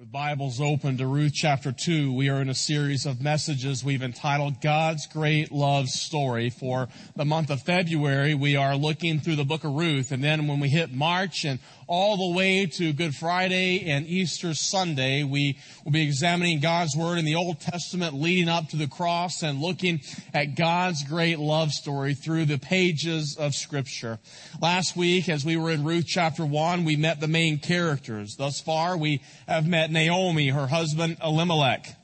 With Bibles open to Ruth chapter 2, we are in a series of messages we've entitled God's Great Love Story. For the month of February, we are looking through the book of Ruth. And then when we hit March and all the way to Good Friday and Easter Sunday, we will be examining God's Word in the Old Testament leading up to the cross and looking at God's great love story through the pages of Scripture. Last week, as we were in Ruth chapter 1, we met the main characters. Thus far, we have met Naomi, her husband Elimelech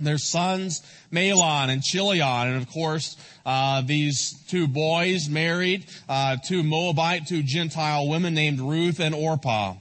their sons Mahlon and Chilion, and of course uh, these two boys married uh, two Moabite, two Gentile women named Ruth and Orpah.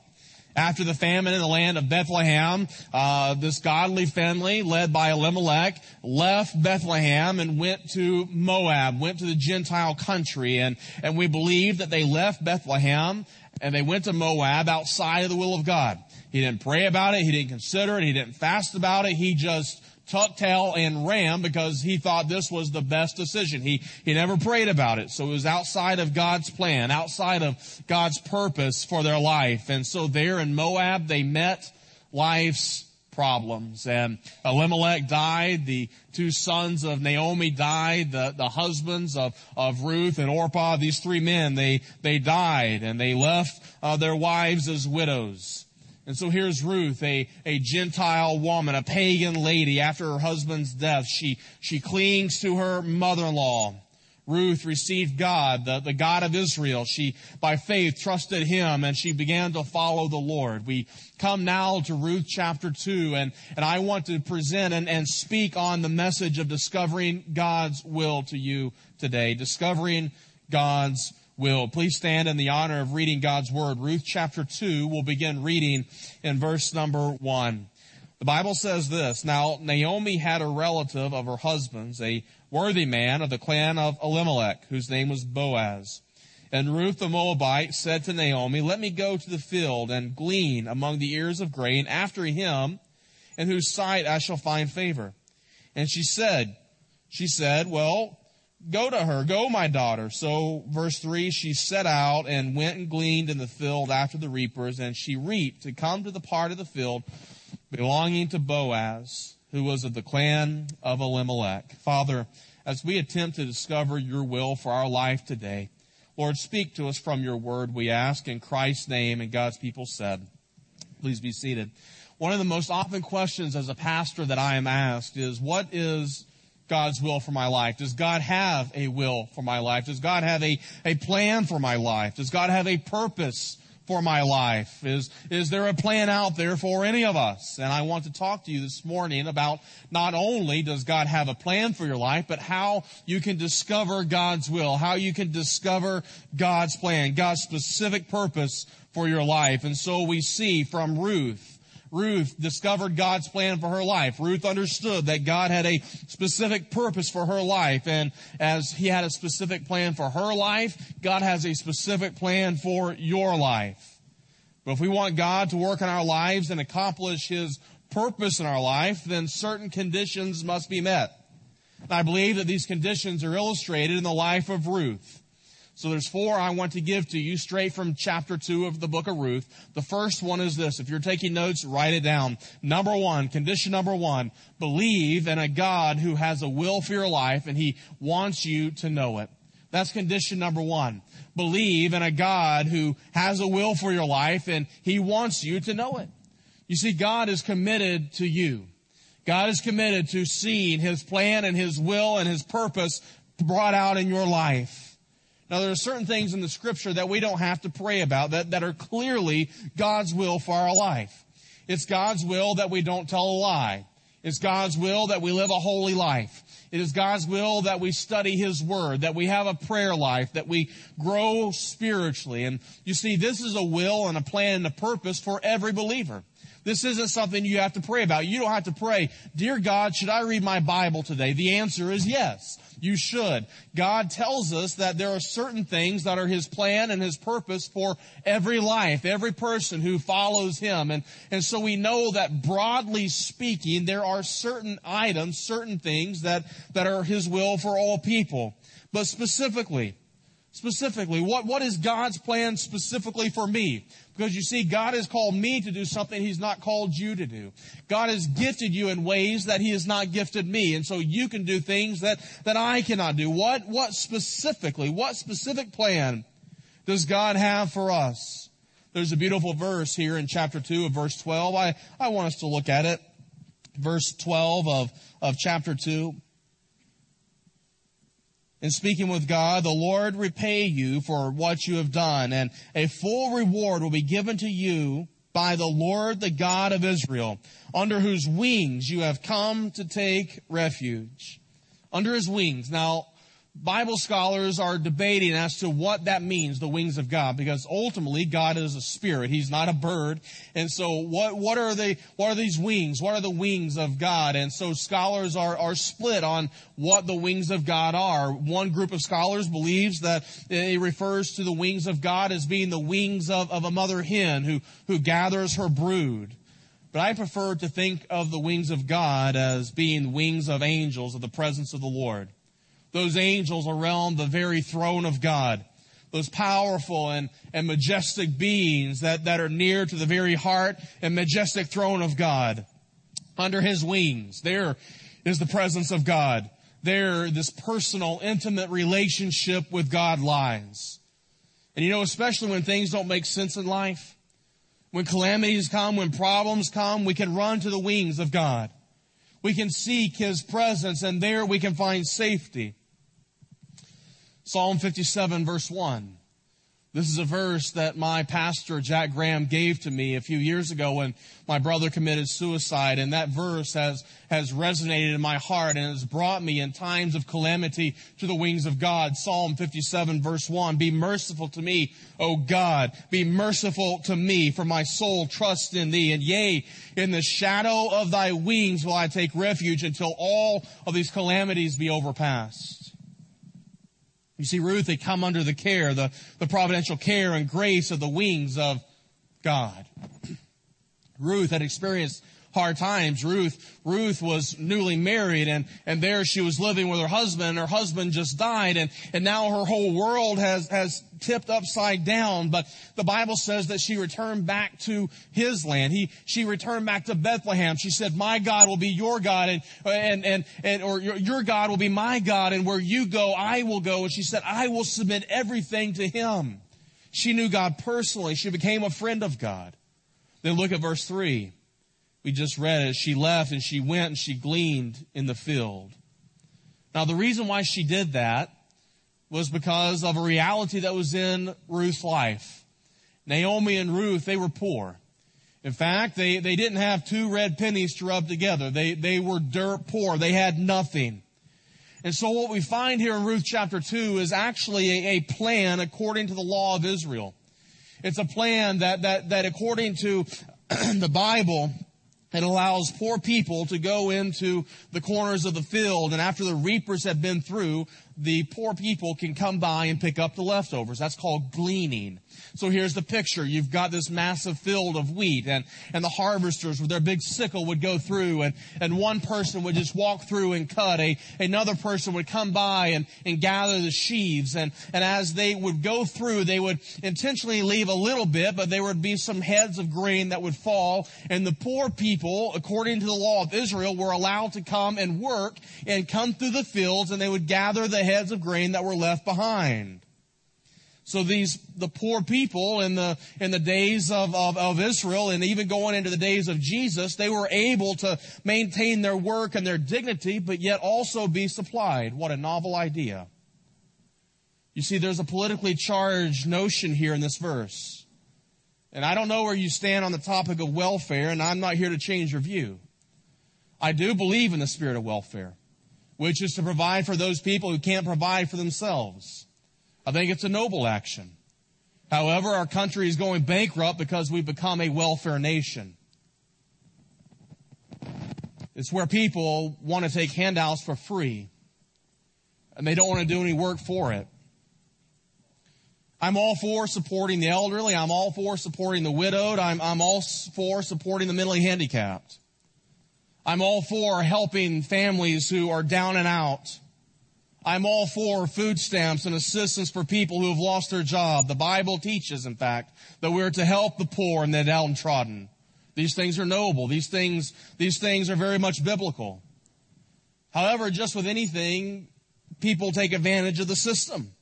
After the famine in the land of Bethlehem, uh, this godly family, led by Elimelech, left Bethlehem and went to Moab, went to the Gentile country, and and we believe that they left Bethlehem and they went to Moab outside of the will of God. He didn't pray about it. He didn't consider it. He didn't fast about it. He just tucked tail and Ram because he thought this was the best decision. He, he never prayed about it. So it was outside of God's plan, outside of God's purpose for their life. And so there in Moab, they met life's problems. And Elimelech died. The two sons of Naomi died. The, the husbands of, of Ruth and Orpah, these three men, they, they died and they left uh, their wives as widows. And so here's Ruth, a, a Gentile woman, a pagan lady. After her husband's death, she, she clings to her mother-in-law. Ruth received God, the, the God of Israel. She, by faith, trusted Him and she began to follow the Lord. We come now to Ruth chapter 2 and, and I want to present and, and speak on the message of discovering God's will to you today. Discovering God's will. Please stand in the honor of reading God's Word. Ruth chapter 2, we'll begin reading in verse number 1. The Bible says this, Now Naomi had a relative of her husband's, a worthy man of the clan of Elimelech, whose name was Boaz. And Ruth the Moabite said to Naomi, Let me go to the field and glean among the ears of grain after him, in whose sight I shall find favor. And she said, she said, Well, Go to her, go my daughter. So verse three, she set out and went and gleaned in the field after the reapers and she reaped to come to the part of the field belonging to Boaz, who was of the clan of Elimelech. Father, as we attempt to discover your will for our life today, Lord, speak to us from your word, we ask in Christ's name and God's people said. Please be seated. One of the most often questions as a pastor that I am asked is, what is God's will for my life? Does God have a will for my life? Does God have a, a plan for my life? Does God have a purpose for my life? Is, is there a plan out there for any of us? And I want to talk to you this morning about not only does God have a plan for your life, but how you can discover God's will, how you can discover God's plan, God's specific purpose for your life. And so we see from Ruth Ruth discovered God's plan for her life. Ruth understood that God had a specific purpose for her life. And as He had a specific plan for her life, God has a specific plan for your life. But if we want God to work in our lives and accomplish His purpose in our life, then certain conditions must be met. And I believe that these conditions are illustrated in the life of Ruth. So there's four I want to give to you straight from chapter two of the book of Ruth. The first one is this. If you're taking notes, write it down. Number one, condition number one, believe in a God who has a will for your life and he wants you to know it. That's condition number one. Believe in a God who has a will for your life and he wants you to know it. You see, God is committed to you. God is committed to seeing his plan and his will and his purpose brought out in your life. Now, there are certain things in the scripture that we don't have to pray about that, that are clearly God's will for our life. It's God's will that we don't tell a lie. It's God's will that we live a holy life. It is God's will that we study His Word, that we have a prayer life, that we grow spiritually. And you see, this is a will and a plan and a purpose for every believer. This isn't something you have to pray about. You don't have to pray, Dear God, should I read my Bible today? The answer is yes. You should. God tells us that there are certain things that are His plan and His purpose for every life, every person who follows Him. And, and so we know that broadly speaking, there are certain items, certain things that, that are His will for all people. But specifically, specifically? What, what is God's plan specifically for me? Because you see, God has called me to do something He's not called you to do. God has gifted you in ways that He has not gifted me. And so you can do things that, that I cannot do. What, what specifically, what specific plan does God have for us? There's a beautiful verse here in chapter 2 of verse 12. I, I want us to look at it. Verse 12 of, of chapter 2 in speaking with God, the Lord repay you for what you have done, and a full reward will be given to you by the Lord, the God of Israel, under whose wings you have come to take refuge. Under his wings. Now, Bible scholars are debating as to what that means, the wings of God, because ultimately God is a spirit. He's not a bird. And so what, what are they, what are these wings? What are the wings of God? And so scholars are, are split on what the wings of God are. One group of scholars believes that it refers to the wings of God as being the wings of, of a mother hen who, who gathers her brood. But I prefer to think of the wings of God as being wings of angels of the presence of the Lord those angels around the very throne of God. Those powerful and, and majestic beings that, that are near to the very heart and majestic throne of God. Under his wings, there is the presence of God. There, this personal, intimate relationship with God lies. And you know, especially when things don't make sense in life, when calamities come, when problems come, we can run to the wings of God. We can seek His presence and there we can find safety. Psalm 57 verse 1. This is a verse that my pastor, Jack Graham, gave to me a few years ago when my brother committed suicide. And that verse has, has resonated in my heart and has brought me in times of calamity to the wings of God. Psalm 57 verse 1. Be merciful to me, O God. Be merciful to me, for my soul trusts in thee. And yea, in the shadow of thy wings will I take refuge until all of these calamities be overpassed. You see, Ruth had come under the care, the, the providential care and grace of the wings of God. Ruth had experienced hard times. Ruth, Ruth was newly married and, and there she was living with her husband. Her husband just died and, and now her whole world has, has tipped upside down. But the Bible says that she returned back to his land. He, she returned back to Bethlehem. She said, my God will be your God and, and, and, and or your, your God will be my God and where you go, I will go. And she said, I will submit everything to him. She knew God personally. She became a friend of God. Then look at verse three we just read it, she left and she went and she gleaned in the field. Now the reason why she did that was because of a reality that was in Ruth's life. Naomi and Ruth, they were poor. In fact, they, they didn't have two red pennies to rub together. They, they were dirt poor. They had nothing. And so what we find here in Ruth chapter 2 is actually a, a plan according to the law of Israel. It's a plan that, that, that according to the Bible, it allows poor people to go into the corners of the field and after the reapers have been through, the poor people can come by and pick up the leftovers. That's called gleaning. So here's the picture. You've got this massive field of wheat and, and the harvesters with their big sickle would go through and, and one person would just walk through and cut. A, another person would come by and, and gather the sheaves. And, and as they would go through, they would intentionally leave a little bit, but there would be some heads of grain that would fall. And the poor people, according to the law of Israel, were allowed to come and work and come through the fields and they would gather the heads of grain that were left behind. So these, the poor people in the, in the days of, of, of, Israel and even going into the days of Jesus, they were able to maintain their work and their dignity, but yet also be supplied. What a novel idea. You see, there's a politically charged notion here in this verse. And I don't know where you stand on the topic of welfare, and I'm not here to change your view. I do believe in the spirit of welfare, which is to provide for those people who can't provide for themselves. I think it's a noble action. However, our country is going bankrupt because we've become a welfare nation. It's where people want to take handouts for free and they don't want to do any work for it. I'm all for supporting the elderly. I'm all for supporting the widowed. I'm, I'm all for supporting the mentally handicapped. I'm all for helping families who are down and out. I'm all for food stamps and assistance for people who have lost their job. The Bible teaches, in fact, that we're to help the poor and the downtrodden. These things are noble. These things, these things are very much biblical. However, just with anything, people take advantage of the system.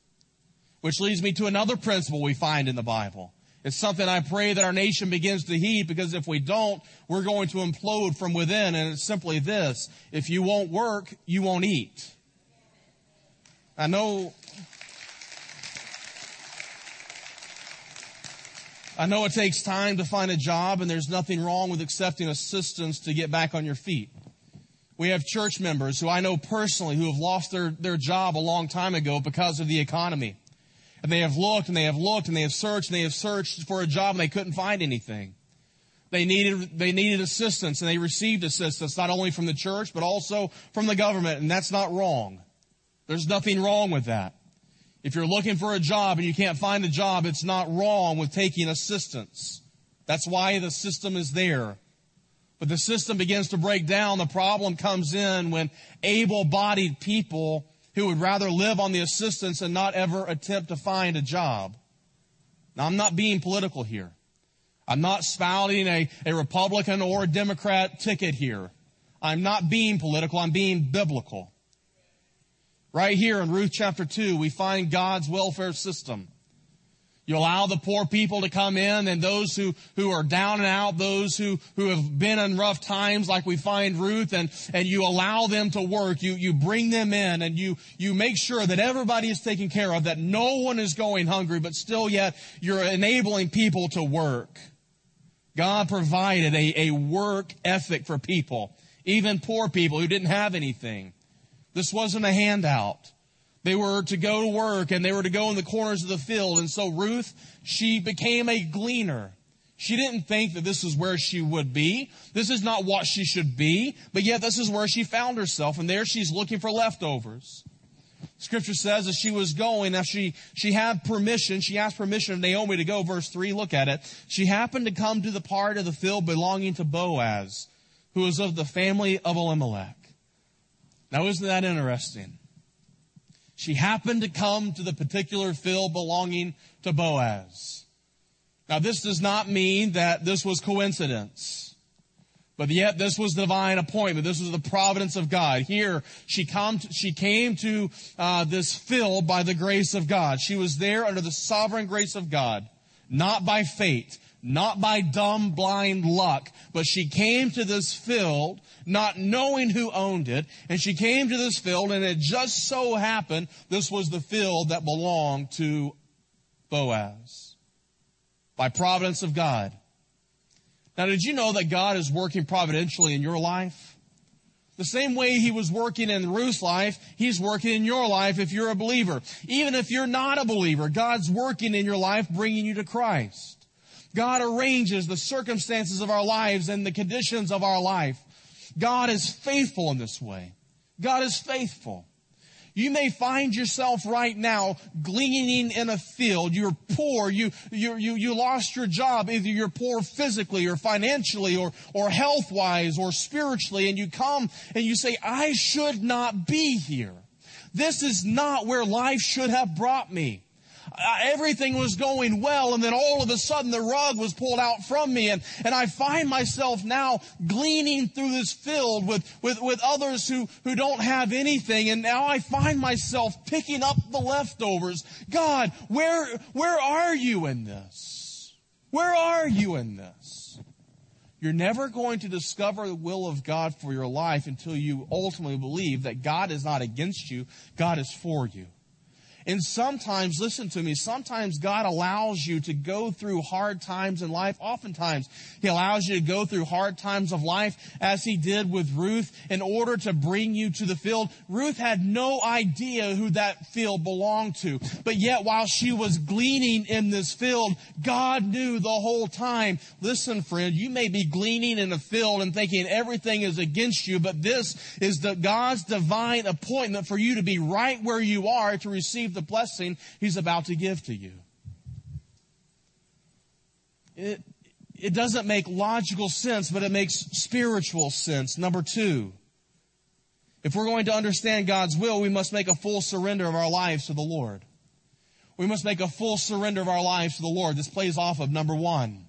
Which leads me to another principle we find in the Bible. It's something I pray that our nation begins to heed because if we don't, we're going to implode from within. And it's simply this. If you won't work, you won't eat. I know, I know it takes time to find a job and there's nothing wrong with accepting assistance to get back on your feet. We have church members who I know personally who have lost their, their job a long time ago because of the economy. And they have looked and they have looked and they have searched and they have searched for a job and they couldn't find anything. They needed, they needed assistance and they received assistance not only from the church but also from the government and that's not wrong. There's nothing wrong with that. If you're looking for a job and you can't find a job, it's not wrong with taking assistance. That's why the system is there. But the system begins to break down. The problem comes in when able-bodied people who would rather live on the assistance and not ever attempt to find a job. Now, I'm not being political here. I'm not spouting a, a Republican or a Democrat ticket here. I'm not being political. I'm being biblical. Right here in Ruth chapter 2, we find God's welfare system. You allow the poor people to come in and those who, who are down and out, those who, who have been in rough times like we find Ruth and, and you allow them to work. You, you bring them in and you, you make sure that everybody is taken care of, that no one is going hungry, but still yet you're enabling people to work. God provided a, a work ethic for people, even poor people who didn't have anything. This wasn't a handout. They were to go to work and they were to go in the corners of the field. And so Ruth, she became a gleaner. She didn't think that this is where she would be. This is not what she should be, but yet this is where she found herself. And there she's looking for leftovers. Scripture says as she was going, now she, she had permission, she asked permission of Naomi to go, verse 3, look at it. She happened to come to the part of the field belonging to Boaz, who was of the family of Elimelech. Now isn't that interesting? She happened to come to the particular field belonging to Boaz. Now this does not mean that this was coincidence. But yet this was divine appointment. This was the providence of God. Here, she, come to, she came to uh, this field by the grace of God. She was there under the sovereign grace of God, not by fate, not by dumb, blind luck, but she came to this field not knowing who owned it, and she came to this field, and it just so happened this was the field that belonged to Boaz. By providence of God. Now, did you know that God is working providentially in your life? The same way He was working in Ruth's life, He's working in your life if you're a believer. Even if you're not a believer, God's working in your life, bringing you to Christ. God arranges the circumstances of our lives and the conditions of our life. God is faithful in this way. God is faithful. You may find yourself right now gleaning in a field. You're poor. You, you, you, you lost your job. Either you're poor physically or financially or, or health wise or spiritually. And you come and you say, I should not be here. This is not where life should have brought me. Everything was going well and then all of a sudden the rug was pulled out from me and, and I find myself now gleaning through this field with, with, with others who, who don't have anything and now I find myself picking up the leftovers. God, where, where are you in this? Where are you in this? You're never going to discover the will of God for your life until you ultimately believe that God is not against you, God is for you. And sometimes, listen to me, sometimes God allows you to go through hard times in life. Oftentimes, He allows you to go through hard times of life as He did with Ruth in order to bring you to the field. Ruth had no idea who that field belonged to. But yet, while she was gleaning in this field, God knew the whole time. Listen, friend, you may be gleaning in a field and thinking everything is against you, but this is the God's divine appointment for you to be right where you are to receive receive the blessing he's about to give to you. It, it doesn't make logical sense, but it makes spiritual sense. Number two, If we're going to understand God's will, we must make a full surrender of our lives to the Lord. We must make a full surrender of our lives to the Lord. This plays off of number one.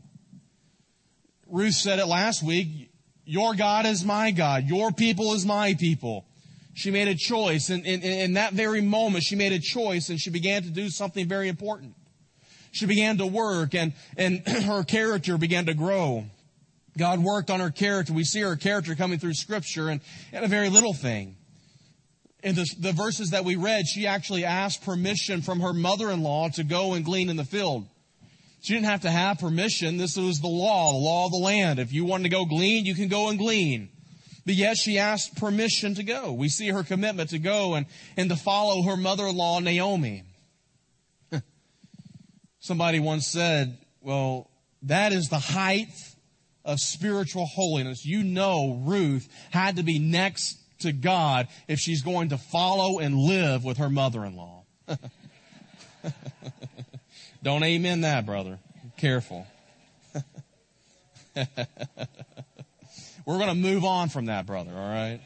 Ruth said it last week. Your God is my God. Your people is my people. She made a choice. And in, in, in, that very moment, she made a choice and she began to do something very important. She began to work and, and her character began to grow. God worked on her character. We see her character coming through scripture and, and a very little thing. In the, the verses that we read, she actually asked permission from her mother-in-law to go and glean in the field. She didn't have to have permission. This was the law, the law of the land. If you wanted to go glean, you can go and glean. But yet she asked permission to go. We see her commitment to go and, and to follow her mother-in-law, Naomi. Somebody once said, well, that is the height of spiritual holiness. You know Ruth had to be next to God if she's going to follow and live with her mother-in-law. Don't amen that, brother. Careful. We're going to move on from that, brother, all right?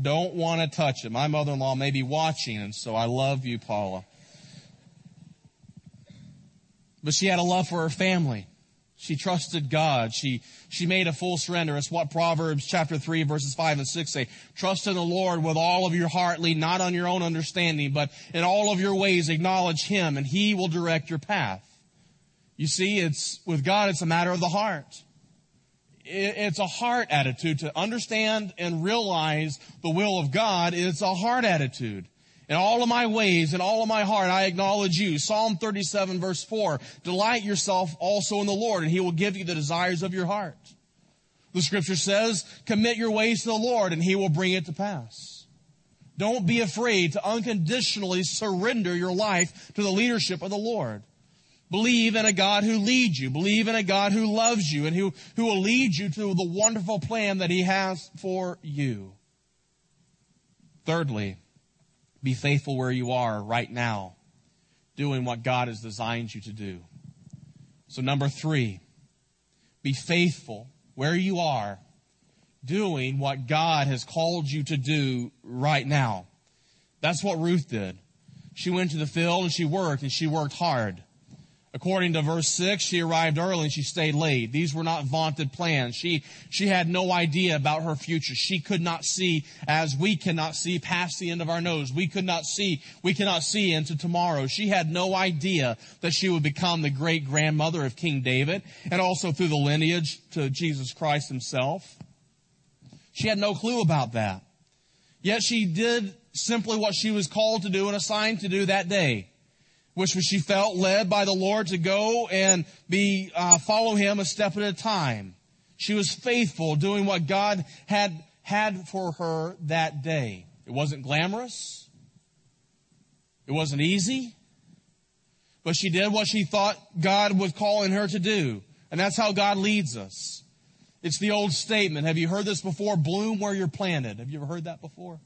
Don't want to touch it. My mother-in-law may be watching, and so I love you, Paula. But she had a love for her family. She trusted God. She, she made a full surrender. It's what Proverbs chapter 3 verses 5 and 6 say. Trust in the Lord with all of your heart. Lean not on your own understanding, but in all of your ways acknowledge Him and He will direct your path. You see, it's, with God, it's a matter of the heart. It's a heart attitude to understand and realize the will of God. It's a heart attitude. In all of my ways, in all of my heart, I acknowledge you. Psalm 37 verse 4. Delight yourself also in the Lord, and he will give you the desires of your heart. The scripture says, commit your ways to the Lord, and he will bring it to pass. Don't be afraid to unconditionally surrender your life to the leadership of the Lord. Believe in a God who leads you. Believe in a God who loves you and who, who will lead you to the wonderful plan that he has for you. Thirdly, be faithful where you are right now, doing what God has designed you to do. So number three, be faithful where you are, doing what God has called you to do right now. That's what Ruth did. She went to the field and she worked and she worked hard. According to verse 6, she arrived early and she stayed late. These were not vaunted plans. She, she had no idea about her future. She could not see as we cannot see past the end of our nose. We could not see, we cannot see into tomorrow. She had no idea that she would become the great grandmother of King David and also through the lineage to Jesus Christ himself. She had no clue about that. Yet she did simply what she was called to do and assigned to do that day which was she felt led by the Lord to go and be uh, follow Him a step at a time. She was faithful, doing what God had had for her that day. It wasn't glamorous. It wasn't easy. But she did what she thought God was calling her to do. And that's how God leads us. It's the old statement. Have you heard this before? Bloom where you're planted. Have you ever heard that before?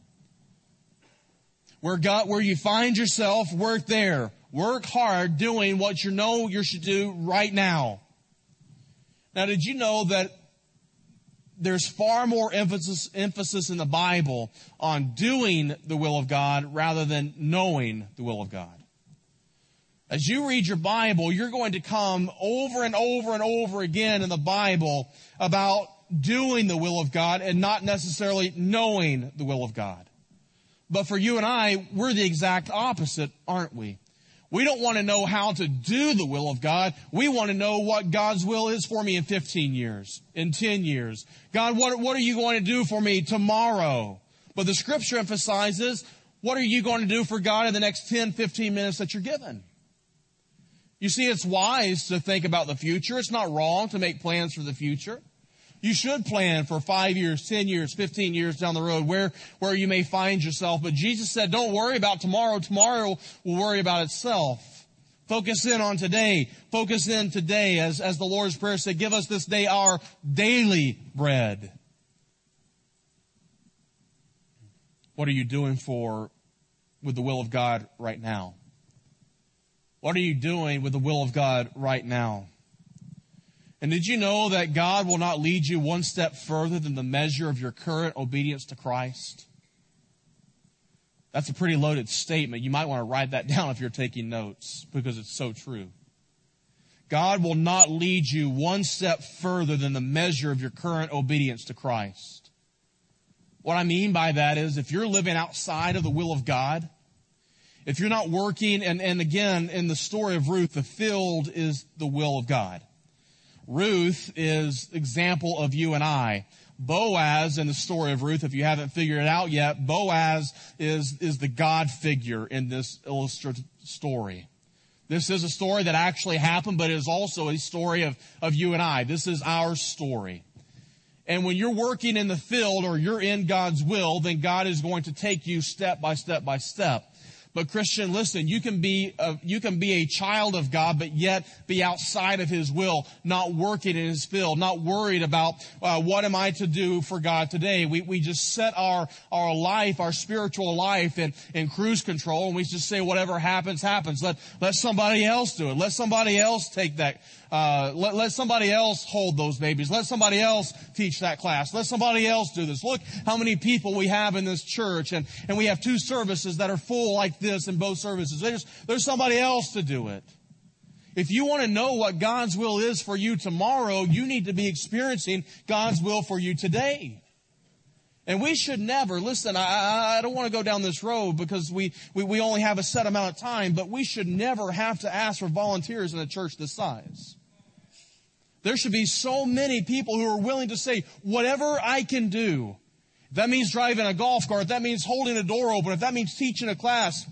Where God, where you find yourself, work there. Work hard doing what you know you should do right now. Now, did you know that there's far more emphasis, emphasis in the Bible on doing the will of God rather than knowing the will of God? As you read your Bible, you're going to come over and over and over again in the Bible about doing the will of God and not necessarily knowing the will of God. But for you and I, we're the exact opposite, aren't we? We don't want to know how to do the will of God. We want to know what God's will is for me in 15 years, in 10 years. God, what, what are you going to do for me tomorrow? But the scripture emphasizes, what are you going to do for God in the next 10, 15 minutes that you're given? You see, it's wise to think about the future. It's not wrong to make plans for the future. You should plan for five years, 10 years, 15 years down the road where, where you may find yourself. But Jesus said, don't worry about tomorrow. Tomorrow will worry about itself. Focus in on today. Focus in today as, as the Lord's Prayer said, give us this day our daily bread. What are you doing for with the will of God right now? What are you doing with the will of God right now? And did you know that God will not lead you one step further than the measure of your current obedience to Christ? That's a pretty loaded statement. You might want to write that down if you're taking notes because it's so true. God will not lead you one step further than the measure of your current obedience to Christ. What I mean by that is if you're living outside of the will of God, if you're not working, and, and again, in the story of Ruth, the field is the will of God. Ruth is example of you and I. Boaz in the story of Ruth, if you haven't figured it out yet, Boaz is, is the God figure in this illustrative story. This is a story that actually happened, but it is also a story of, of you and I. This is our story. And when you're working in the field or you're in God's will, then God is going to take you step by step by step. But Christian, listen, you can be a, you can be a child of God, but yet be outside of His will, not working in His field, not worried about uh, what am I to do for God today. We we just set our our life, our spiritual life, in in cruise control, and we just say whatever happens, happens. Let let somebody else do it. Let somebody else take that uh, let, let somebody else hold those babies. Let somebody else teach that class. Let somebody else do this. Look how many people we have in this church, and, and we have two services that are full like this in both services. There's, there's somebody else to do it. If you want to know what God's will is for you tomorrow, you need to be experiencing God's will for you today. And we should never, listen, I, I don't want to go down this road because we, we, we only have a set amount of time, but we should never have to ask for volunteers in a church this size. There should be so many people who are willing to say, whatever I can do. If that means driving a golf cart, if that means holding a door open, if that means teaching a class,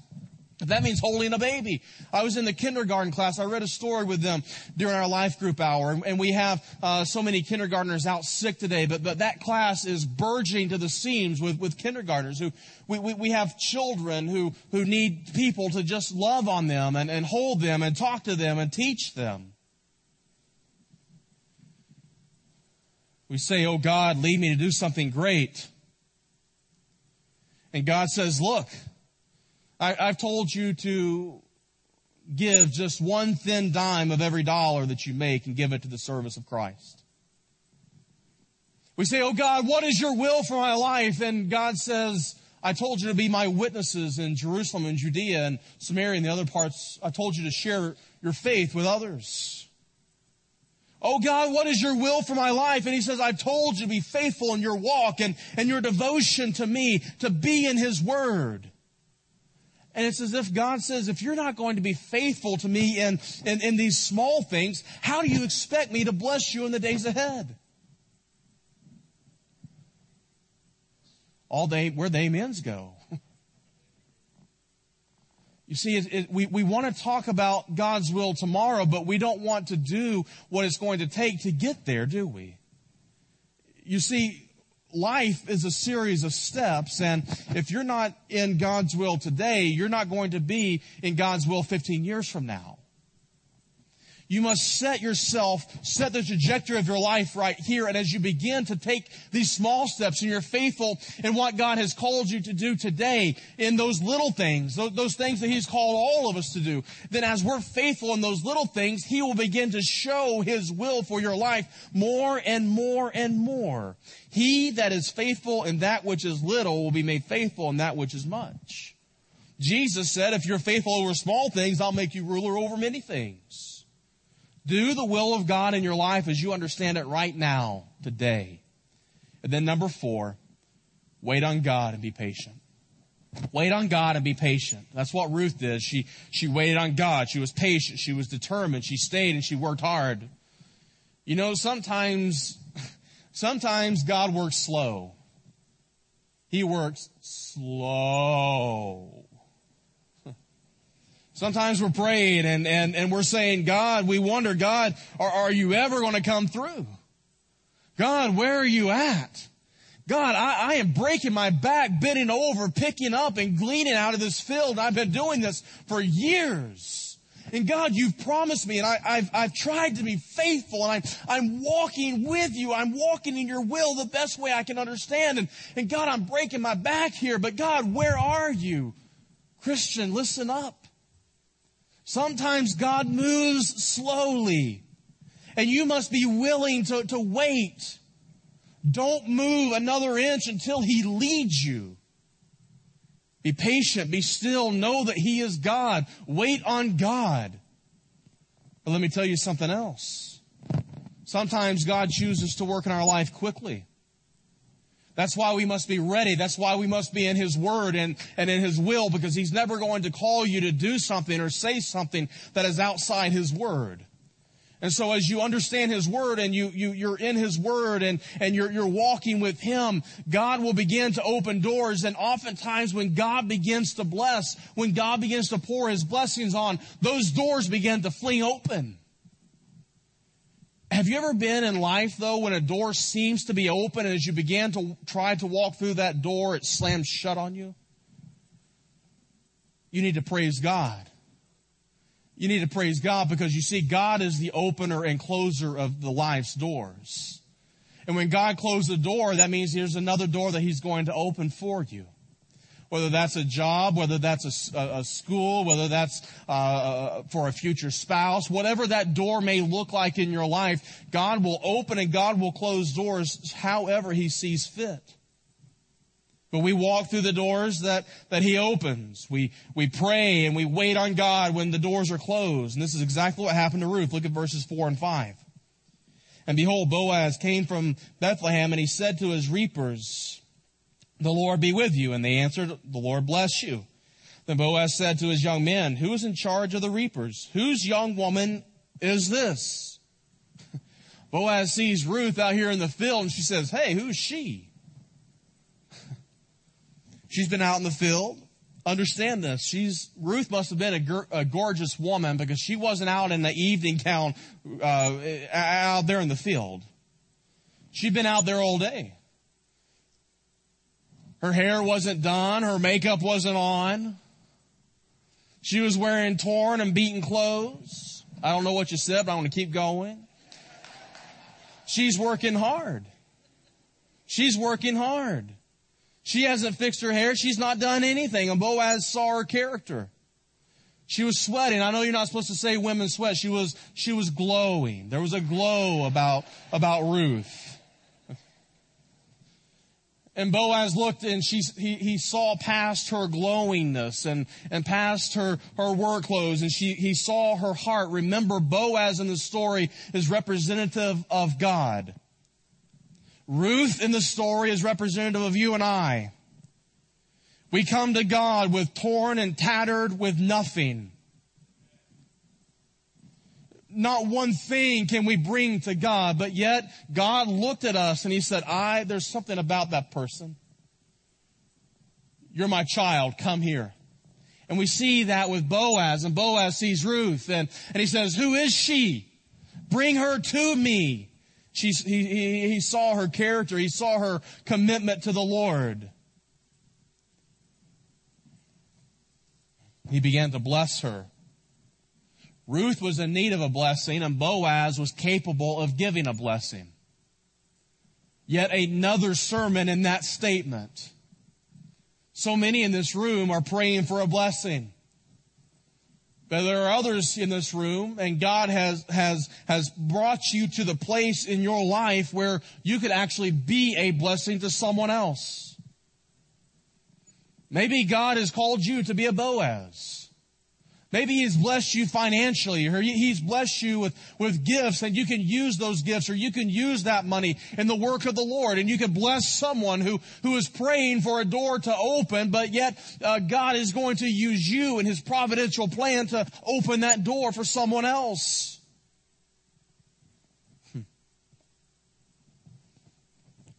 that means holding a baby. I was in the kindergarten class. I read a story with them during our life group hour, and, and we have uh, so many kindergartners out sick today. But but that class is burgeoning to the seams with with kindergartners who we, we, we have children who who need people to just love on them and, and hold them and talk to them and teach them. We say, "Oh God, lead me to do something great," and God says, "Look." I, I've told you to give just one thin dime of every dollar that you make and give it to the service of Christ. We say, Oh God, what is your will for my life? And God says, I told you to be my witnesses in Jerusalem and Judea and Samaria and the other parts. I told you to share your faith with others. Oh God, what is your will for my life? And he says, I've told you to be faithful in your walk and, and your devotion to me, to be in his word. And it's as if God says, if you're not going to be faithful to me in, in, in, these small things, how do you expect me to bless you in the days ahead? All they, where the amens go. You see, it, it, we, we want to talk about God's will tomorrow, but we don't want to do what it's going to take to get there, do we? You see, life is a series of steps. And if you're not in God's will today, you're not going to be in God's will 15 years from now. You must set yourself, set the trajectory of your life right here. And as you begin to take these small steps and you're faithful in what God has called you to do today, in those little things, those things that He's called all of us to do, then as we're faithful in those little things, He will begin to show His will for your life more and more and more. He that is faithful in that which is little will be made faithful in that which is much. Jesus said, if you're faithful over small things, I'll make you ruler over many things. Do the will of God in your life as you understand it right now, today. And then number four, wait on God and be patient. Wait on God and be patient. That's what Ruth did. She, she waited on God. She was patient. She was determined. She stayed and she worked hard. You know, sometimes, sometimes God works slow. He works slow. Sometimes we're praying and, and, and we're saying, God, we wonder, God, are, are you ever going to come through? God, where are you at? God, I, I am breaking my back, bending over, picking up and gleaning out of this field. I've been doing this for years. And God, you've promised me and I, have I've tried to be faithful and I'm, I'm walking with you. I'm walking in your will the best way I can understand. And, and God, I'm breaking my back here, but God, where are you? Christian, listen up. Sometimes God moves slowly and you must be willing to, to wait. Don't move another inch until He leads you. Be patient, be still, know that He is God. Wait on God. But let me tell you something else. Sometimes God chooses to work in our life quickly. That's why we must be ready. That's why we must be in His Word and, and in His will because He's never going to call you to do something or say something that is outside His Word. And so as you understand His Word and you, you, you're in His Word and, and you're, you're walking with Him, God will begin to open doors. And oftentimes when God begins to bless, when God begins to pour His blessings on, those doors begin to fling open. Have you ever been in life though when a door seems to be open and as you begin to try to walk through that door, it slams shut on you? You need to praise God. You need to praise God because you see, God is the opener and closer of the life's doors. And when God closed the door, that means there's another door that He's going to open for you whether that's a job, whether that's a, a school, whether that's uh, uh, for a future spouse, whatever that door may look like in your life, God will open and God will close doors however He sees fit. But we walk through the doors that, that He opens. We, we pray and we wait on God when the doors are closed. And this is exactly what happened to Ruth. Look at verses 4 and 5. And behold, Boaz came from Bethlehem and he said to his reapers, the Lord be with you. And they answered, The Lord bless you. Then Boaz said to his young men, Who is in charge of the reapers? Whose young woman is this? Boaz sees Ruth out here in the field and she says, Hey, who's she? She's been out in the field. Understand this. She's, Ruth must have been a, a gorgeous woman because she wasn't out in the evening gown, uh, out there in the field. She'd been out there all day. Her hair wasn't done. Her makeup wasn't on. She was wearing torn and beaten clothes. I don't know what you said, but I want to keep going. She's working hard. She's working hard. She hasn't fixed her hair. She's not done anything. And Boaz saw her character. She was sweating. I know you're not supposed to say women sweat. She was, she was glowing. There was a glow about, about Ruth. And Boaz looked and she, he, he saw past her glowingness and, and past her, her work clothes and she, he saw her heart. Remember, Boaz in the story is representative of God. Ruth in the story is representative of you and I. We come to God with torn and tattered with nothing not one thing can we bring to God, but yet God looked at us and He said, I, there's something about that person. You're my child. Come here. And we see that with Boaz and Boaz sees Ruth and, and he says, who is she? Bring her to me. He, he, he saw her character. He saw her commitment to the Lord. He began to bless her. Ruth was in need of a blessing and Boaz was capable of giving a blessing. Yet another sermon in that statement. So many in this room are praying for a blessing. But there are others in this room and God has, has, has brought you to the place in your life where you could actually be a blessing to someone else. Maybe God has called you to be a Boaz. Maybe He's blessed you financially or He's blessed you with, with gifts and you can use those gifts or you can use that money in the work of the Lord and you can bless someone who, who is praying for a door to open, but yet uh, God is going to use you in His providential plan to open that door for someone else. Hmm.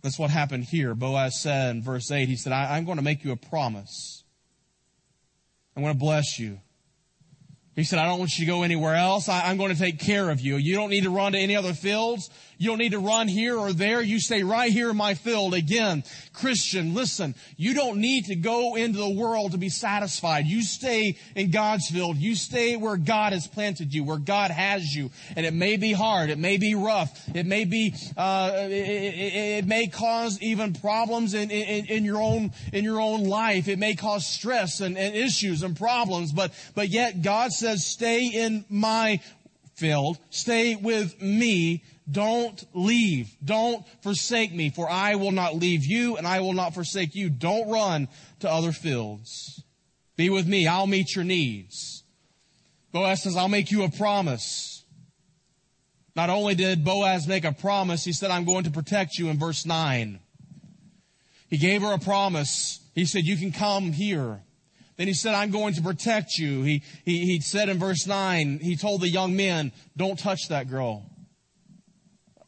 That's what happened here. Boaz said in verse 8, he said, I'm going to make you a promise. I'm going to bless you. He said, I don't want you to go anywhere else. I, am going to take care of you. You don't need to run to any other fields. You don't need to run here or there. You stay right here in my field. Again, Christian, listen, you don't need to go into the world to be satisfied. You stay in God's field. You stay where God has planted you, where God has you. And it may be hard. It may be rough. It may be, uh, it, it, it, may cause even problems in, in, in, your own, in your own life. It may cause stress and, and issues and problems. But, but yet God says, stay in my field. Stay with me don't leave. Don't forsake me, for I will not leave you and I will not forsake you. Don't run to other fields. Be with me. I'll meet your needs. Boaz says, I'll make you a promise. Not only did Boaz make a promise, he said, I'm going to protect you in verse 9. He gave her a promise. He said, you can come here. Then he said, I'm going to protect you. He, he, he said in verse 9, he told the young men, don't touch that girl.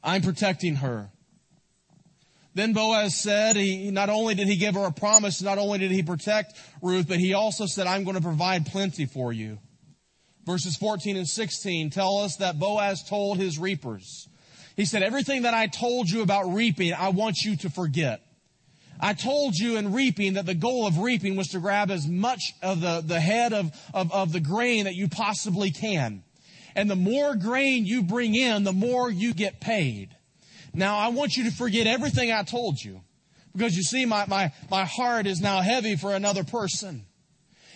I'm protecting her. Then Boaz said, he, not only did he give her a promise, not only did he protect Ruth, but he also said, I'm going to provide plenty for you. Verses 14 and 16 tell us that Boaz told his reapers, he said, everything that I told you about reaping, I want you to forget. I told you in reaping that the goal of reaping was to grab as much of the, the head of, of, of the grain that you possibly can. And the more grain you bring in, the more you get paid. Now I want you to forget everything I told you. Because you see, my, my, my heart is now heavy for another person.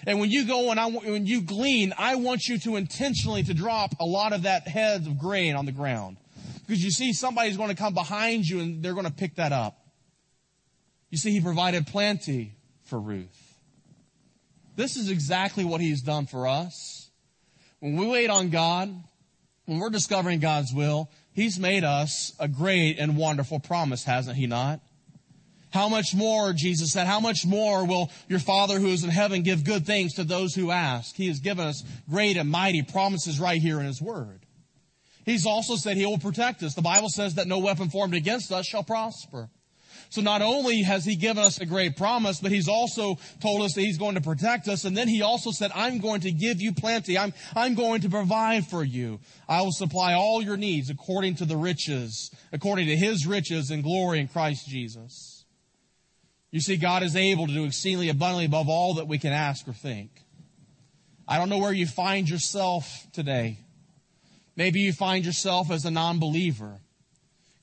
And when you go and I, when you glean, I want you to intentionally to drop a lot of that head of grain on the ground. Because you see, somebody's going to come behind you and they're going to pick that up. You see, he provided plenty for Ruth. This is exactly what he's done for us. When we wait on God, when we're discovering God's will, he's made us a great and wonderful promise, hasn't he not? How much more, Jesus said, how much more will your Father who is in heaven give good things to those who ask? He has given us great and mighty promises right here in His Word. He's also said He will protect us. The Bible says that no weapon formed against us shall prosper. So not only has he given us a great promise, but he's also told us that he's going to protect us. And then he also said, I'm going to give you plenty. I'm, I'm going to provide for you. I will supply all your needs according to the riches, according to his riches and glory in Christ Jesus. You see, God is able to do exceedingly abundantly above all that we can ask or think. I don't know where you find yourself today. Maybe you find yourself as a non-believer.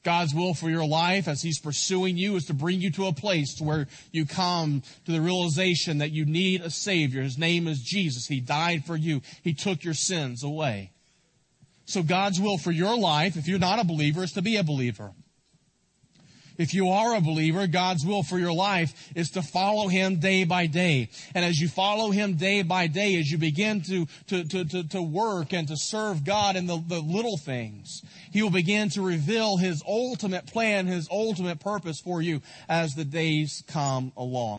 God's will for your life as He's pursuing you is to bring you to a place to where you come to the realization that you need a Savior. His name is Jesus. He died for you. He took your sins away. So God's will for your life, if you're not a believer, is to be a believer. If you are a believer, God's will for your life is to follow Him day by day. And as you follow Him day by day, as you begin to, to, to, to, to work and to serve God in the, the little things, He will begin to reveal His ultimate plan, His ultimate purpose for you as the days come along.